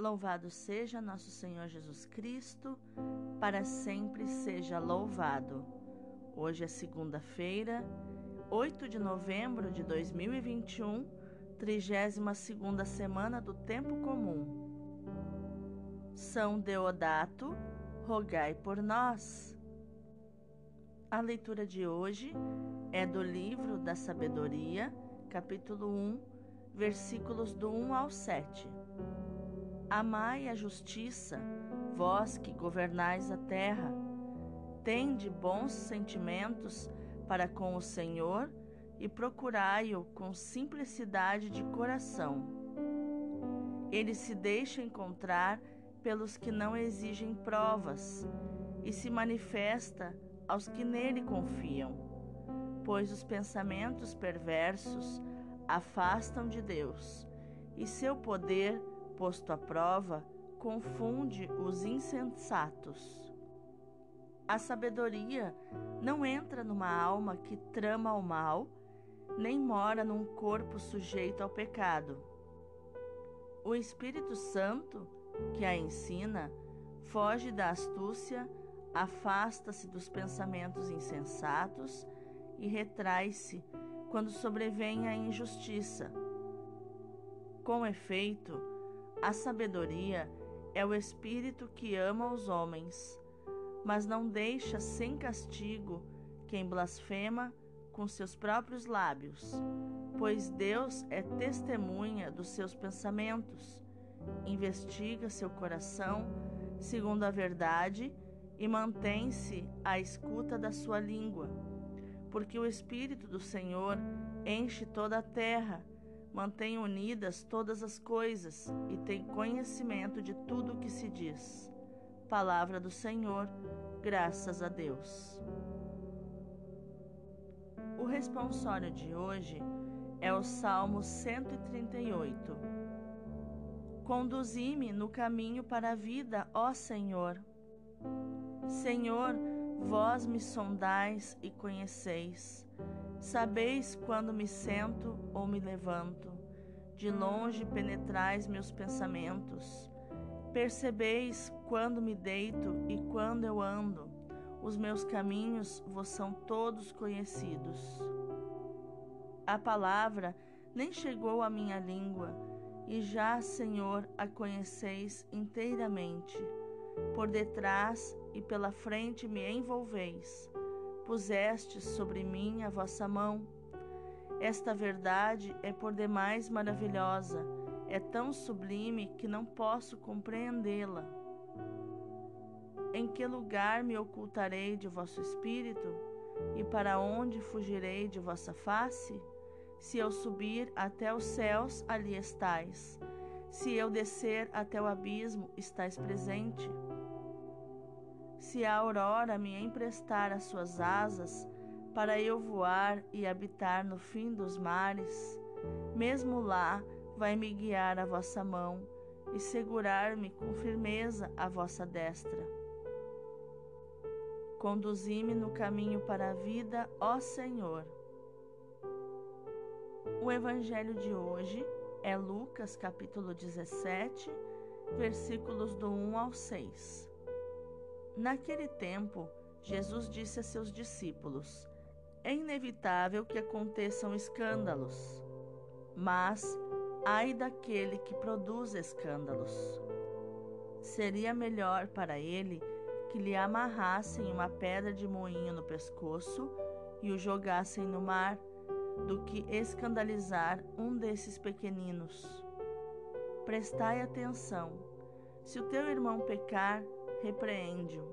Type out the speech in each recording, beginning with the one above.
Louvado seja nosso Senhor Jesus Cristo, para sempre seja louvado. Hoje é segunda-feira, 8 de novembro de 2021, 32 semana do Tempo Comum. São Deodato, rogai por nós. A leitura de hoje é do livro da Sabedoria, capítulo 1, versículos do 1 ao 7. Amai a justiça, vós que governais a terra. Tende bons sentimentos para com o Senhor e procurai-o com simplicidade de coração. Ele se deixa encontrar pelos que não exigem provas e se manifesta aos que nele confiam, pois os pensamentos perversos afastam de Deus e seu poder, posto à prova, confunde os insensatos. A sabedoria não entra numa alma que trama o mal, nem mora num corpo sujeito ao pecado. O Espírito Santo, que a ensina, foge da astúcia, afasta-se dos pensamentos insensatos e retrai-se quando sobrevém a injustiça. Com efeito, a sabedoria é o espírito que ama os homens, mas não deixa sem castigo quem blasfema com seus próprios lábios, pois Deus é testemunha dos seus pensamentos, investiga seu coração segundo a verdade e mantém-se à escuta da sua língua porque o Espírito do Senhor enche toda a terra, mantém unidas todas as coisas e tem conhecimento de tudo o que se diz. Palavra do Senhor, graças a Deus. O responsório de hoje é o Salmo 138. Conduzi-me no caminho para a vida, ó Senhor. Senhor, Vós me sondais e conheceis. Sabeis quando me sento ou me levanto. De longe penetrais meus pensamentos. Percebeis quando me deito e quando eu ando. Os meus caminhos vos são todos conhecidos. A palavra nem chegou à minha língua, e já, Senhor, a conheceis inteiramente. Por detrás e pela frente me envolveis. Pusestes sobre mim a vossa mão. Esta verdade é por demais maravilhosa, é tão sublime que não posso compreendê-la. Em que lugar me ocultarei de vosso espírito? E para onde fugirei de vossa face? Se eu subir até os céus, ali estais. Se eu descer até o abismo, estais presente. Se a aurora me emprestar as suas asas, para eu voar e habitar no fim dos mares, mesmo lá vai me guiar a vossa mão e segurar-me com firmeza a vossa destra. Conduzi-me no caminho para a vida, ó Senhor. O evangelho de hoje é Lucas capítulo 17, versículos do 1 ao 6. Naquele tempo, Jesus disse a seus discípulos: É inevitável que aconteçam escândalos, mas ai daquele que produz escândalos. Seria melhor para ele que lhe amarrassem uma pedra de moinho no pescoço e o jogassem no mar, do que escandalizar um desses pequeninos. Prestai atenção: se o teu irmão pecar, repreende-o.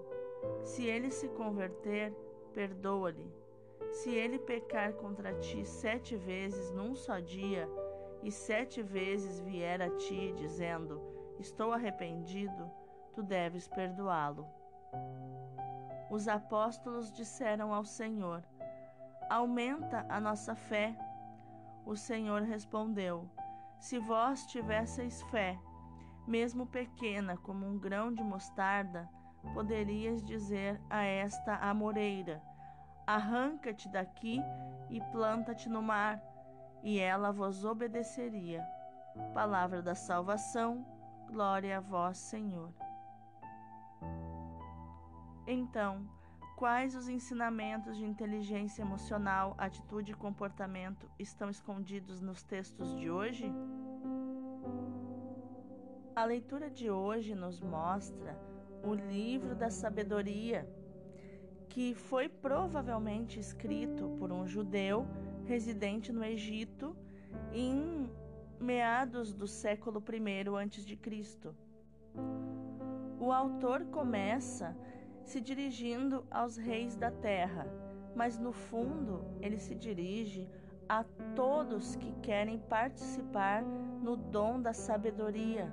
Se ele se converter, perdoa-lhe. Se ele pecar contra ti sete vezes num só dia, e sete vezes vier a ti dizendo: Estou arrependido, tu deves perdoá-lo. Os apóstolos disseram ao Senhor: Aumenta a nossa fé. O Senhor respondeu: Se vós tivesseis fé, mesmo pequena como um grão de mostarda, poderias dizer a esta amoreira: Arranca-te daqui e planta-te no mar, e ela vos obedeceria. Palavra da salvação, Glória a vós, Senhor. Então, quais os ensinamentos de inteligência emocional, atitude e comportamento estão escondidos nos textos de hoje? A leitura de hoje nos mostra o livro da sabedoria, que foi provavelmente escrito por um judeu residente no Egito em meados do século I a.C. O autor começa se dirigindo aos reis da terra, mas no fundo ele se dirige a todos que querem participar no dom da sabedoria.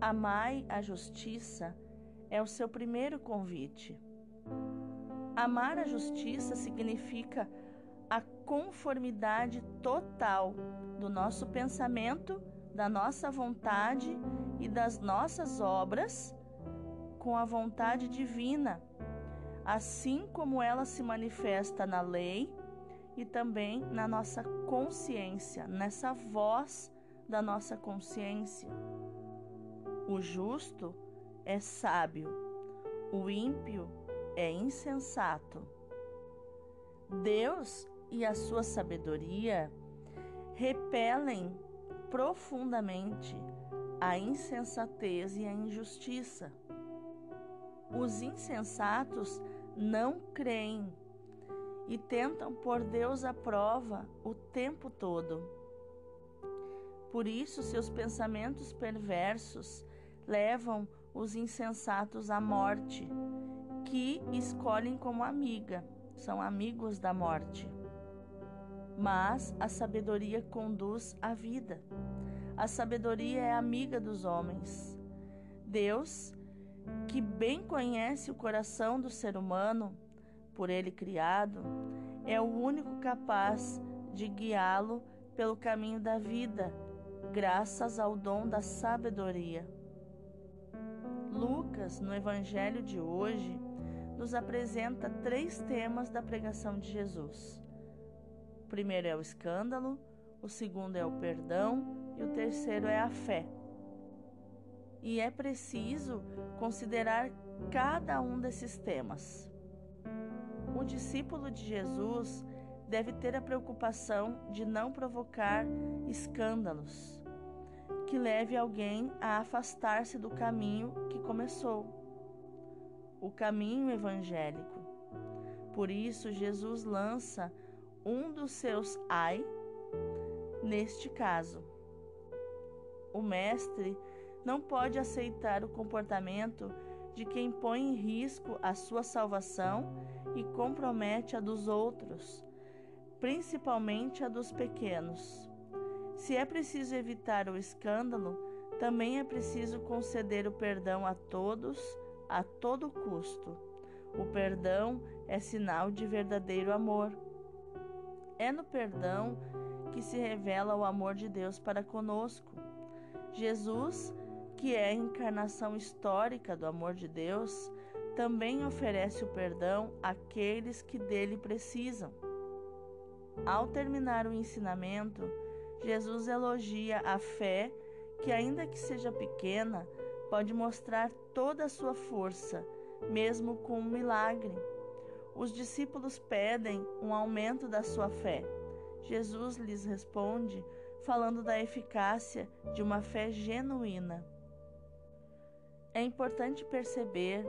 Amai a justiça é o seu primeiro convite. Amar a justiça significa a conformidade total do nosso pensamento, da nossa vontade e das nossas obras com a vontade divina, assim como ela se manifesta na lei e também na nossa consciência, nessa voz da nossa consciência. O justo é sábio, o ímpio é insensato. Deus e a sua sabedoria repelem profundamente a insensatez e a injustiça. Os insensatos não creem e tentam pôr Deus à prova o tempo todo. Por isso, seus pensamentos perversos levam os insensatos à morte, que escolhem como amiga, são amigos da morte. Mas a sabedoria conduz à vida. A sabedoria é amiga dos homens. Deus que bem conhece o coração do ser humano, por ele criado, é o único capaz de guiá-lo pelo caminho da vida, graças ao dom da sabedoria. Lucas, no Evangelho de hoje, nos apresenta três temas da pregação de Jesus. O primeiro é o escândalo, o segundo é o perdão e o terceiro é a fé e é preciso considerar cada um desses temas. O discípulo de Jesus deve ter a preocupação de não provocar escândalos que leve alguém a afastar-se do caminho que começou, o caminho evangélico. Por isso, Jesus lança um dos seus ai neste caso. O Mestre não pode aceitar o comportamento de quem põe em risco a sua salvação e compromete a dos outros, principalmente a dos pequenos. Se é preciso evitar o escândalo, também é preciso conceder o perdão a todos, a todo custo. O perdão é sinal de verdadeiro amor. É no perdão que se revela o amor de Deus para conosco. Jesus que é a encarnação histórica do amor de Deus, também oferece o perdão àqueles que dele precisam. Ao terminar o ensinamento, Jesus elogia a fé que, ainda que seja pequena, pode mostrar toda a sua força, mesmo com um milagre. Os discípulos pedem um aumento da sua fé. Jesus lhes responde falando da eficácia de uma fé genuína. É importante perceber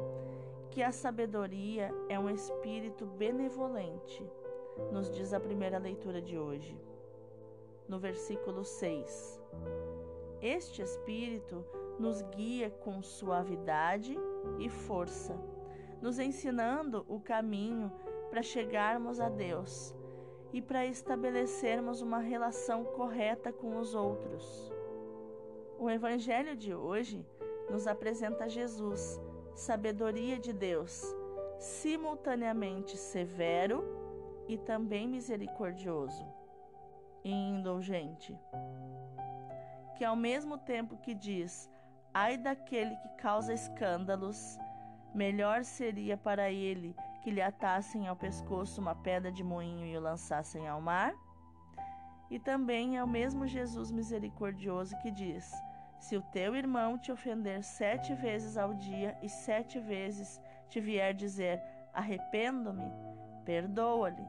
que a sabedoria é um espírito benevolente, nos diz a primeira leitura de hoje, no versículo 6. Este espírito nos guia com suavidade e força, nos ensinando o caminho para chegarmos a Deus e para estabelecermos uma relação correta com os outros. O Evangelho de hoje nos apresenta Jesus, sabedoria de Deus, simultaneamente severo e também misericordioso e indulgente. Que ao mesmo tempo que diz: Ai daquele que causa escândalos, melhor seria para ele que lhe atassem ao pescoço uma pedra de moinho e o lançassem ao mar. E também é o mesmo Jesus misericordioso que diz: Se o teu irmão te ofender sete vezes ao dia e sete vezes te vier dizer arrependo-me, perdoa-lhe.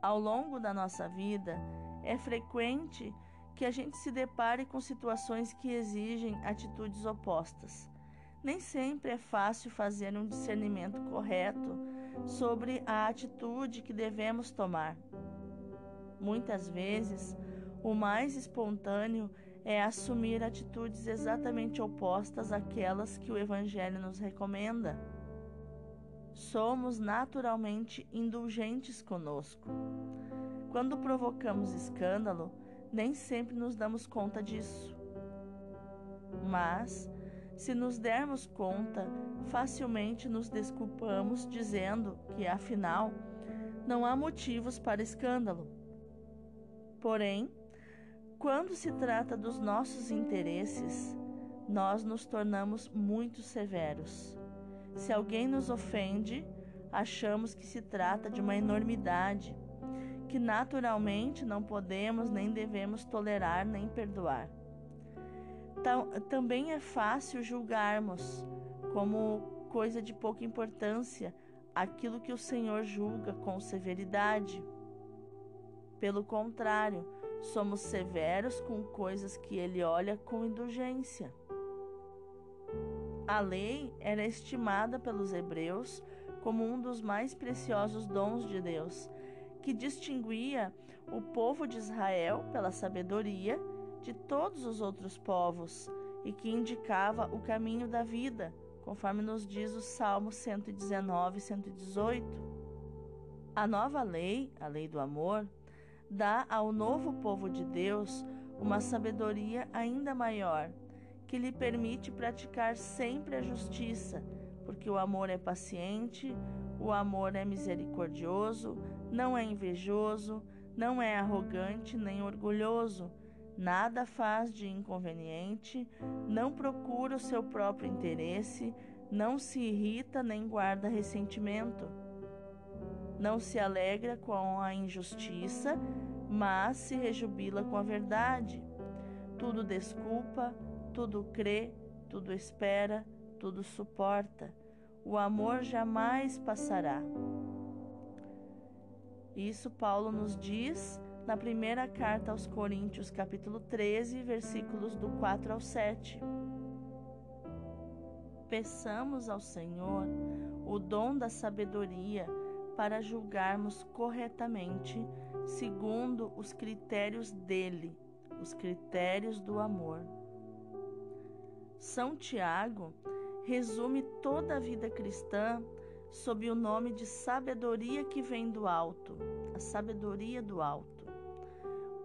Ao longo da nossa vida, é frequente que a gente se depare com situações que exigem atitudes opostas. Nem sempre é fácil fazer um discernimento correto sobre a atitude que devemos tomar. Muitas vezes, o mais espontâneo é assumir atitudes exatamente opostas àquelas que o Evangelho nos recomenda. Somos naturalmente indulgentes conosco. Quando provocamos escândalo, nem sempre nos damos conta disso. Mas, se nos dermos conta, facilmente nos desculpamos dizendo que, afinal, não há motivos para escândalo. Porém, quando se trata dos nossos interesses, nós nos tornamos muito severos. Se alguém nos ofende, achamos que se trata de uma enormidade que naturalmente não podemos nem devemos tolerar nem perdoar. Também é fácil julgarmos como coisa de pouca importância aquilo que o Senhor julga com severidade. Pelo contrário, somos severos com coisas que ele olha com indulgência. A lei era estimada pelos hebreus como um dos mais preciosos dons de Deus que distinguia o povo de Israel pela sabedoria de todos os outros povos e que indicava o caminho da vida, conforme nos diz o Salmo 119 e 118. A nova lei, a lei do amor, dá ao novo povo de Deus uma sabedoria ainda maior, que lhe permite praticar sempre a justiça, porque o amor é paciente, o amor é misericordioso, não é invejoso, não é arrogante nem orgulhoso, nada faz de inconveniente, não procura o seu próprio interesse, não se irrita nem guarda ressentimento. Não se alegra com a injustiça, mas se rejubila com a verdade. Tudo desculpa, tudo crê, tudo espera, tudo suporta. O amor jamais passará. Isso Paulo nos diz na primeira carta aos Coríntios, capítulo 13, versículos do 4 ao 7. Peçamos ao Senhor o dom da sabedoria para julgarmos corretamente, segundo os critérios dele, os critérios do amor. São Tiago resume toda a vida cristã sob o nome de sabedoria que vem do alto, a sabedoria do alto.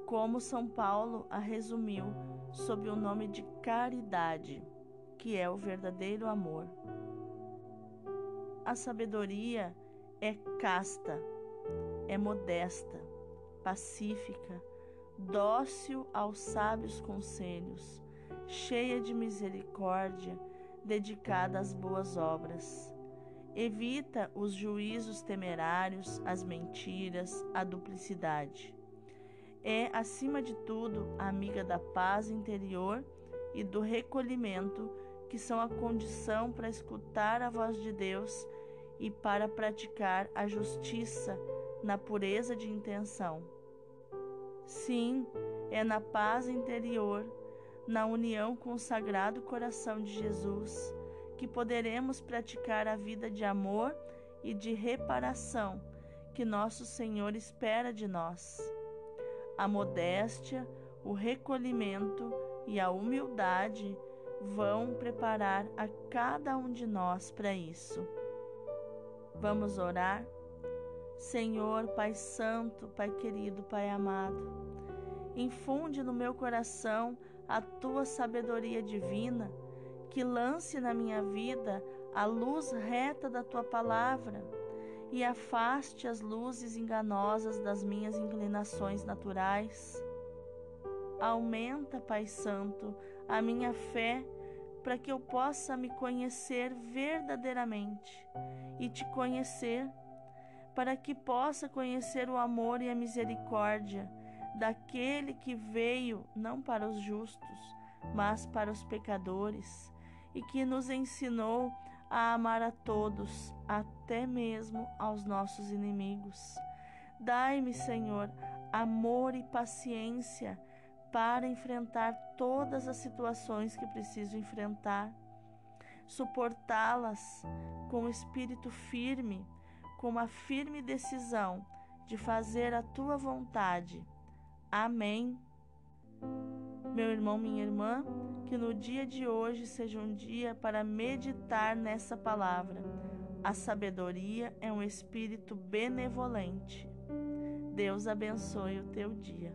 Como São Paulo a resumiu sob o nome de caridade, que é o verdadeiro amor. A sabedoria é casta, é modesta, pacífica, dócil aos sábios conselhos, cheia de misericórdia, dedicada às boas obras Evita os juízos temerários, as mentiras, a duplicidade. É, acima de tudo, amiga da paz interior e do recolhimento, que são a condição para escutar a voz de Deus e para praticar a justiça na pureza de intenção. Sim, é na paz interior, na união com o Sagrado Coração de Jesus que poderemos praticar a vida de amor e de reparação que nosso Senhor espera de nós. A modéstia, o recolhimento e a humildade vão preparar a cada um de nós para isso. Vamos orar? Senhor, Pai Santo, Pai querido, Pai amado, infunde no meu coração a tua sabedoria divina que lance na minha vida a luz reta da tua palavra e afaste as luzes enganosas das minhas inclinações naturais. Aumenta, Pai Santo, a minha fé para que eu possa me conhecer verdadeiramente e te conhecer, para que possa conhecer o amor e a misericórdia daquele que veio não para os justos, mas para os pecadores, e que nos ensinou a amar a todos, até mesmo aos nossos inimigos. Dai-me, Senhor, amor e paciência para enfrentar todas as situações que preciso enfrentar, suportá-las com espírito firme, com uma firme decisão de fazer a tua vontade. Amém. Meu irmão, minha irmã, que no dia de hoje seja um dia para meditar nessa palavra. A sabedoria é um espírito benevolente. Deus abençoe o teu dia.